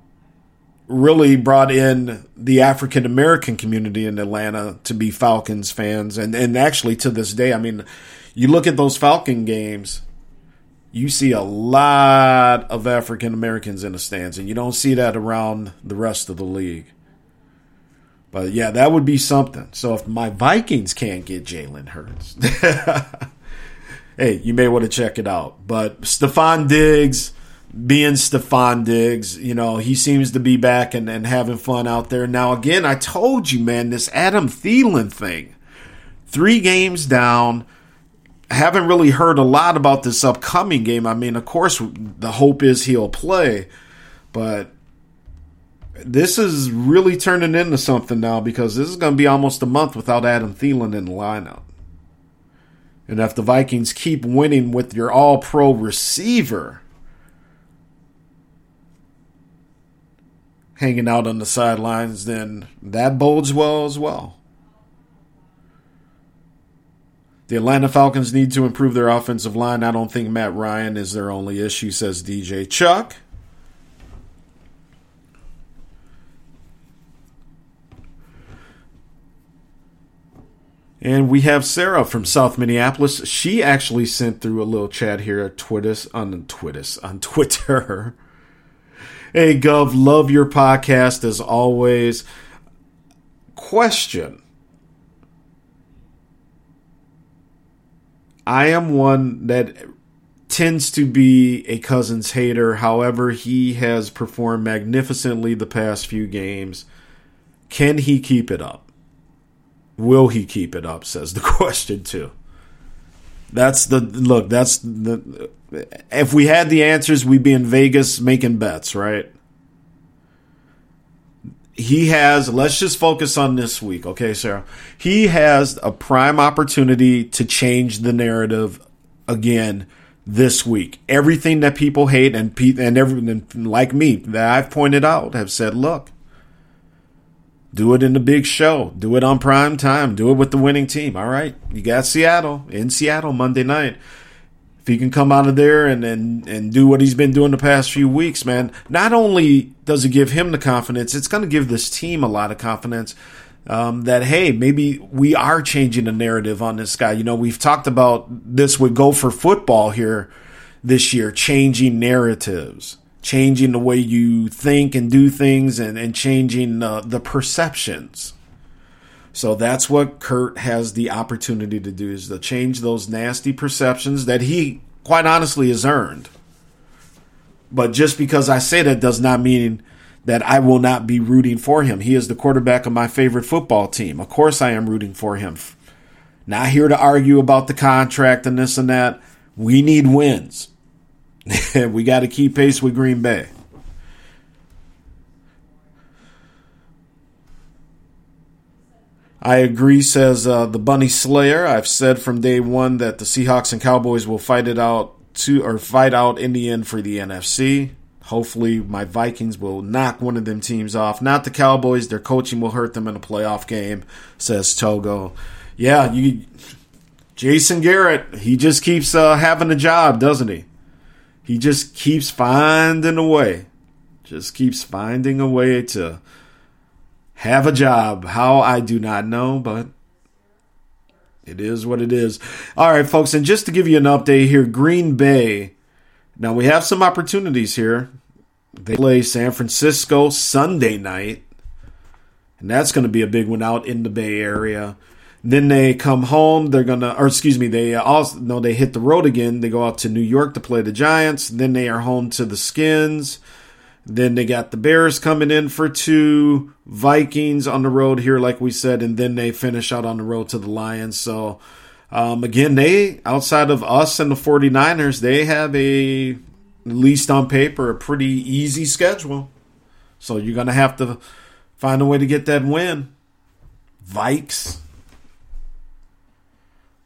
really brought in the African American community in Atlanta to be Falcons fans and and actually to this day I mean you look at those Falcon games you see a lot of African Americans in the stands and you don't see that around the rest of the league. But yeah, that would be something. So if my Vikings can't get Jalen Hurts, hey, you may want to check it out. But Stefon Diggs, being Stefon Diggs, you know, he seems to be back and, and having fun out there. Now, again, I told you, man, this Adam Thielen thing. Three games down. Haven't really heard a lot about this upcoming game. I mean, of course, the hope is he'll play, but this is really turning into something now because this is going to be almost a month without Adam Thielen in the lineup. And if the Vikings keep winning with your all pro receiver hanging out on the sidelines, then that bodes well as well. The Atlanta Falcons need to improve their offensive line. I don't think Matt Ryan is their only issue, says DJ Chuck. And we have Sarah from South Minneapolis. She actually sent through a little chat here at Twitter on Twitter on Twitter. hey Gov, love your podcast as always. Question. I am one that tends to be a Cousins hater. However, he has performed magnificently the past few games. Can he keep it up? Will he keep it up? Says the question too. That's the look. That's the. If we had the answers, we'd be in Vegas making bets, right? He has. Let's just focus on this week, okay, Sarah? He has a prime opportunity to change the narrative again this week. Everything that people hate and and everything like me that I've pointed out have said, look, do it in the big show. Do it on prime time. Do it with the winning team. All right. You got Seattle in Seattle Monday night. If he can come out of there and, and, and do what he's been doing the past few weeks, man, not only does it give him the confidence, it's going to give this team a lot of confidence um, that, hey, maybe we are changing the narrative on this guy. You know, we've talked about this would go for football here this year, changing narratives changing the way you think and do things and, and changing uh, the perceptions. So that's what Kirk has the opportunity to do is to change those nasty perceptions that he quite honestly has earned. But just because I say that does not mean that I will not be rooting for him. He is the quarterback of my favorite football team. Of course I am rooting for him. Not here to argue about the contract and this and that. We need wins. we got to keep pace with Green Bay. I agree, says uh, the Bunny Slayer. I've said from day one that the Seahawks and Cowboys will fight it out to or fight out in the end for the NFC. Hopefully, my Vikings will knock one of them teams off. Not the Cowboys. Their coaching will hurt them in a playoff game, says Togo. Yeah, you, Jason Garrett. He just keeps uh, having a job, doesn't he? He just keeps finding a way. Just keeps finding a way to have a job. How I do not know, but it is what it is. All right, folks, and just to give you an update here, Green Bay. Now we have some opportunities here. They play San Francisco Sunday night, and that's going to be a big one out in the Bay Area. Then they come home. They're gonna, or excuse me, they also no, they hit the road again. They go out to New York to play the Giants. Then they are home to the Skins. Then they got the Bears coming in for two, Vikings on the road here, like we said, and then they finish out on the road to the Lions. So, um, again, they, outside of us and the 49ers, they have a, at least on paper, a pretty easy schedule. So you're going to have to find a way to get that win. Vikes.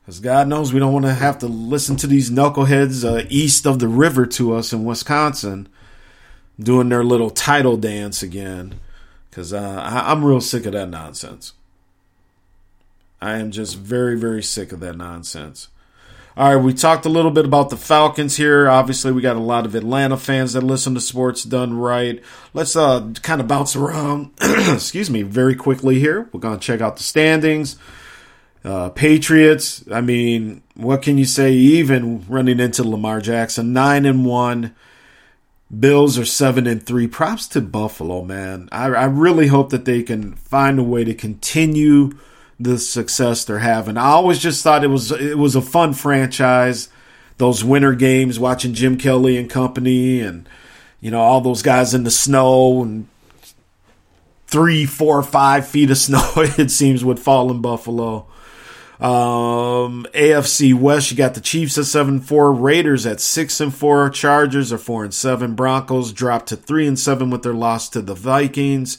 Because God knows we don't want to have to listen to these knuckleheads uh, east of the river to us in Wisconsin doing their little title dance again. Because uh, I'm real sick of that nonsense. I am just very, very sick of that nonsense. All right, we talked a little bit about the Falcons here. Obviously, we got a lot of Atlanta fans that listen to sports done right. Let's uh kind of bounce around, excuse me, very quickly here. We're going to check out the standings. Uh, Patriots, I mean, what can you say even running into Lamar Jackson 9 and 1. Bills are 7 and 3. Props to Buffalo, man. I, I really hope that they can find a way to continue the success they're having. I always just thought it was it was a fun franchise. Those winter games, watching Jim Kelly and company, and you know all those guys in the snow and three, four, five feet of snow. It seems would fall in Buffalo. Um, AFC West, you got the Chiefs at seven four, Raiders at six and four, Chargers are four and seven, Broncos dropped to three and seven with their loss to the Vikings.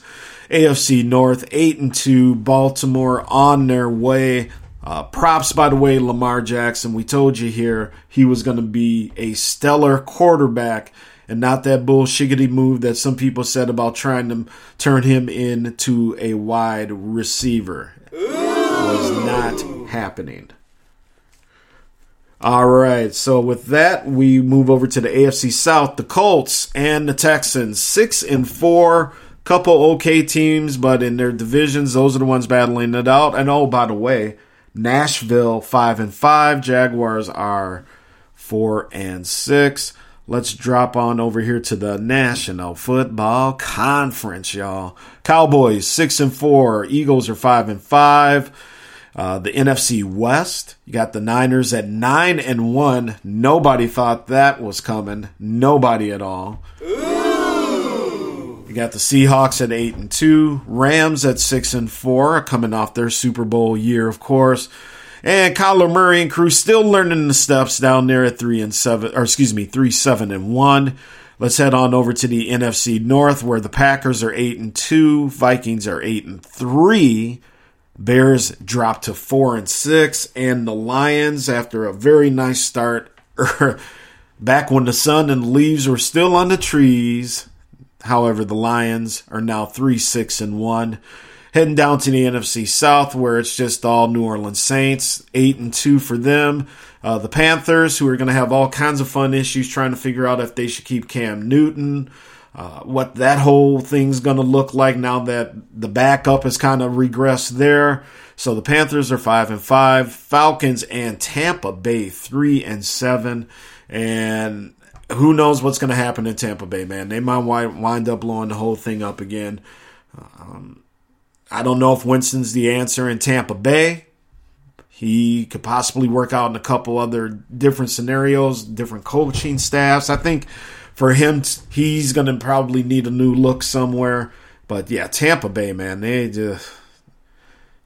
AFC North, 8 and 2. Baltimore on their way. Uh, props, by the way, Lamar Jackson. We told you here he was going to be a stellar quarterback and not that bullshiggity move that some people said about trying to turn him into a wide receiver. Ooh. Was not happening. All right, so with that, we move over to the AFC South. The Colts and the Texans, six and four couple okay teams, but in their divisions, those are the ones battling it out. And oh, by the way, Nashville five and five, Jaguars are four and six. Let's drop on over here to the National Football Conference, y'all. Cowboys six and four, Eagles are five and five. Uh, the NFC West, you got the Niners at nine and one. Nobody thought that was coming. Nobody at all. Ooh. You got the Seahawks at eight and two, Rams at six and four, coming off their Super Bowl year, of course. And Kyler Murray and crew still learning the steps down there at three and seven, or excuse me, three seven and one. Let's head on over to the NFC North, where the Packers are eight and two, Vikings are eight and three, Bears drop to four and six, and the Lions, after a very nice start, back when the sun and leaves were still on the trees, However, the Lions are now 3 6 and 1. Heading down to the NFC South, where it's just all New Orleans Saints, 8 and 2 for them. Uh, the Panthers, who are going to have all kinds of fun issues trying to figure out if they should keep Cam Newton, uh, what that whole thing's going to look like now that the backup has kind of regressed there. So the Panthers are 5 and 5. Falcons and Tampa Bay 3 and 7. And who knows what's going to happen in Tampa Bay, man? They might wind up blowing the whole thing up again. Um, I don't know if Winston's the answer in Tampa Bay. He could possibly work out in a couple other different scenarios, different coaching staffs. I think for him, he's going to probably need a new look somewhere. But yeah, Tampa Bay, man, they just,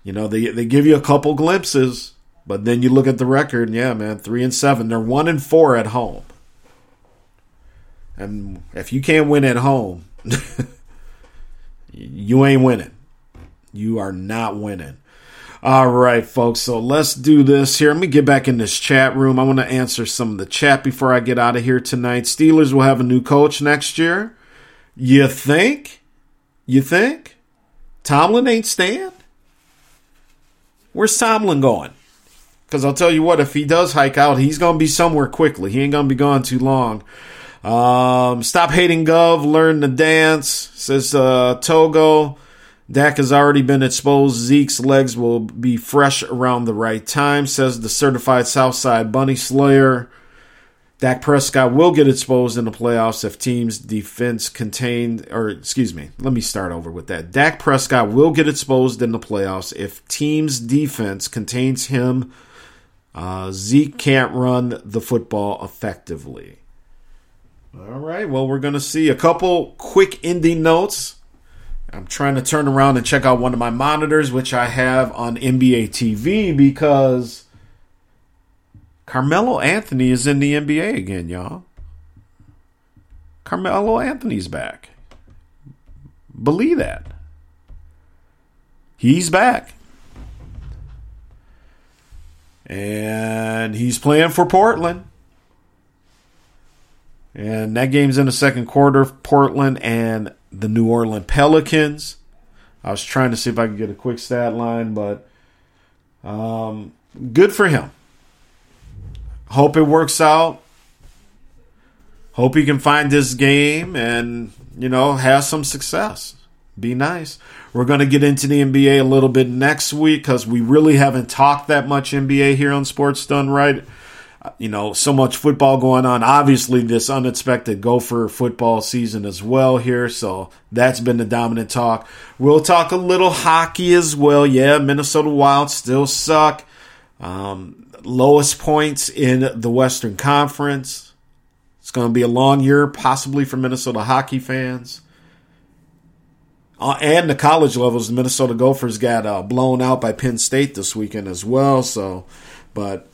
you know, they they give you a couple glimpses, but then you look at the record, and yeah, man, three and seven. They're one and four at home. And if you can't win at home, you ain't winning. You are not winning. All right, folks. So let's do this here. Let me get back in this chat room. I want to answer some of the chat before I get out of here tonight. Steelers will have a new coach next year. You think? You think? Tomlin ain't staying? Where's Tomlin going? Because I'll tell you what, if he does hike out, he's going to be somewhere quickly. He ain't going to be gone too long. Um, stop hating Gov, learn to dance, says uh, Togo. Dak has already been exposed. Zeke's legs will be fresh around the right time, says the certified Southside Bunny Slayer. Dak Prescott will get exposed in the playoffs if teams' defense contained, or excuse me, let me start over with that. Dak Prescott will get exposed in the playoffs if teams' defense contains him. Uh, Zeke can't run the football effectively. All right. Well, we're going to see a couple quick ending notes. I'm trying to turn around and check out one of my monitors, which I have on NBA TV, because Carmelo Anthony is in the NBA again, y'all. Carmelo Anthony's back. Believe that. He's back. And he's playing for Portland. And that game's in the second quarter. Portland and the New Orleans Pelicans. I was trying to see if I could get a quick stat line, but Um, good for him. Hope it works out. Hope he can find this game and, you know, have some success. Be nice. We're going to get into the NBA a little bit next week because we really haven't talked that much NBA here on Sports Done Right. You know, so much football going on. Obviously, this unexpected Gopher football season as well here. So that's been the dominant talk. We'll talk a little hockey as well. Yeah, Minnesota Wild still suck. Um, lowest points in the Western Conference. It's going to be a long year, possibly for Minnesota hockey fans. Uh, and the college levels, the Minnesota Gophers got uh, blown out by Penn State this weekend as well. So, but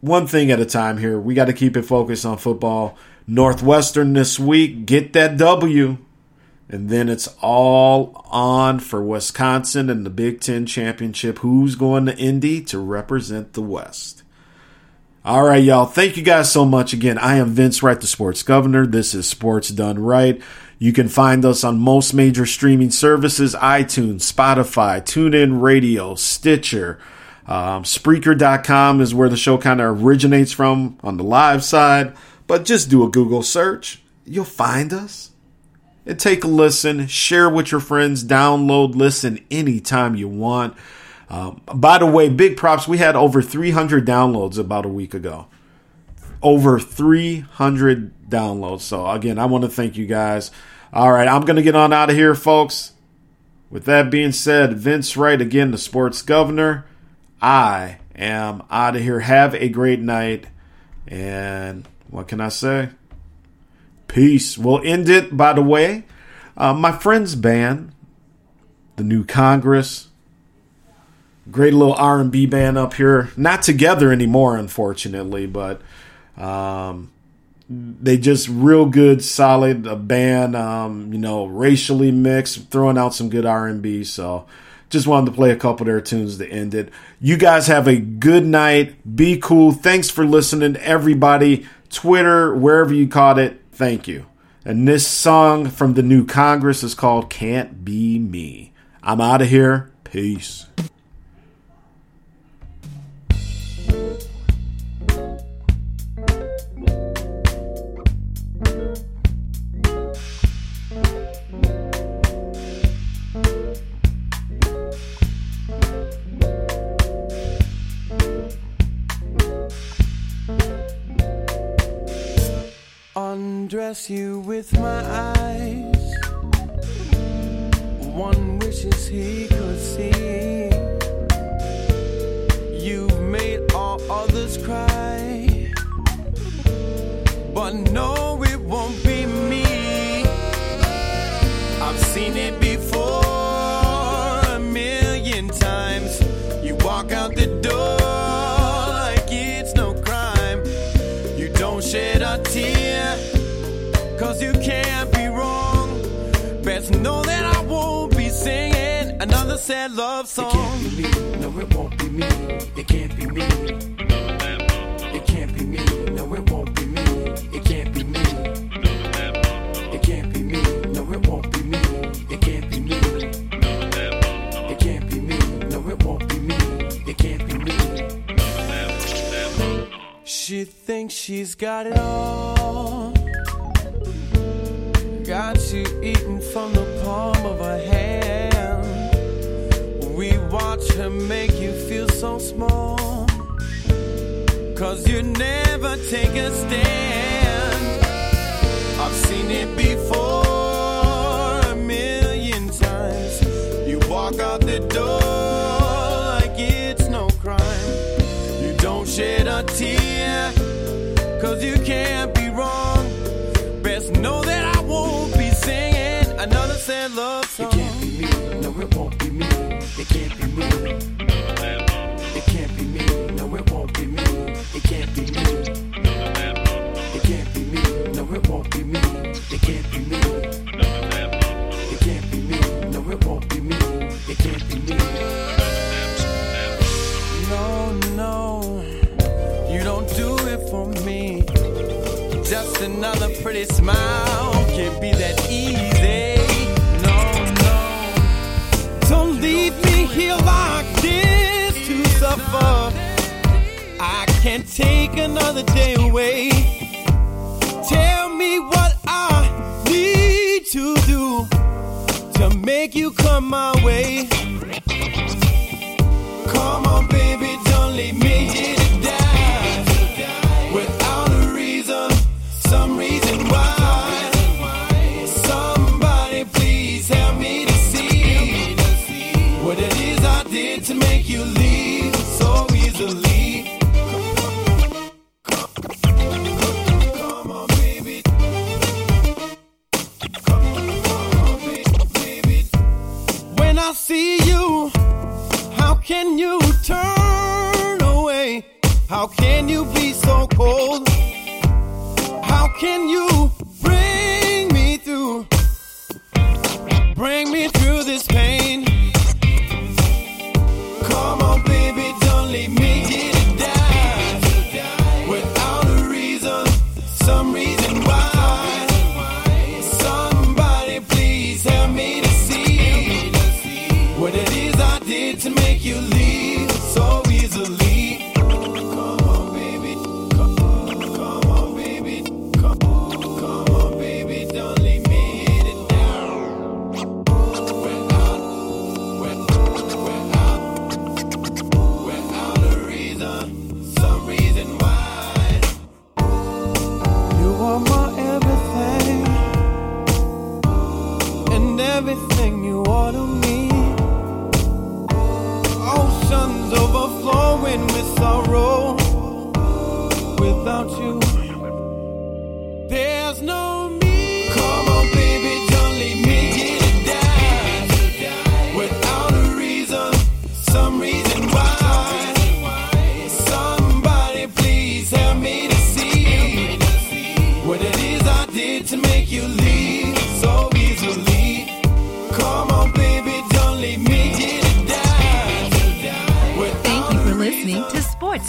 one thing at a time here. We got to keep it focused on football. Northwestern this week, get that W. And then it's all on for Wisconsin and the Big Ten Championship. Who's going to Indy to represent the West? All right, y'all. Thank you guys so much again. I am Vince Wright, the sports governor. This is Sports Done Right. You can find us on most major streaming services iTunes, Spotify, TuneIn Radio, Stitcher. Um, Spreaker.com is where the show kind of originates from on the live side. But just do a Google search. You'll find us. And take a listen. Share with your friends. Download, listen anytime you want. Um, by the way, big props. We had over 300 downloads about a week ago. Over 300 downloads. So, again, I want to thank you guys. All right, I'm going to get on out of here, folks. With that being said, Vince Wright, again, the sports governor. I am out of here. Have a great night. And what can I say? Peace. We'll end it, by the way. Uh, my friend's band, the New Congress, great little R&B band up here. Not together anymore, unfortunately, but um, they just real good, solid a band. Um, you know, racially mixed, throwing out some good R&B. So just wanted to play a couple of their tunes to end it. You guys have a good night. Be cool. Thanks for listening, everybody. Twitter, wherever you caught it. Thank you. And this song from the new Congress is called Can't Be Me. I'm out of here. Peace. Undress you with my eyes. One wishes he could see. You've made all others cry, but no, it won't be sad love song. It can't be me, no, it won't be me. It can't be me. It can't be me, no, it won't be me. It can't be me. It can't be me, no, it won't be me. It can't be me. It can't be me, no, it won't be me. It can't be me. She thinks she's got it all got you eating from the palm of her hand. We watch her make you feel so small. Cause you never take a stand. I've seen it before a million times. You walk out the door like it's no crime. You don't shed a tear. Cause you can't be wrong. Best know that I won't be singing another sad love song. It can't be me. It can't be me, no, it won't be me. It can't be me. It can't be me, no, it won't be me. It can't be me. It can't be me, no, it won't be me. It can't be me. No, no, you don't do it for me. Just another pretty smile can't be that easy. another day away. Tell me what I need to do to make you come my way. be so cold? How can you?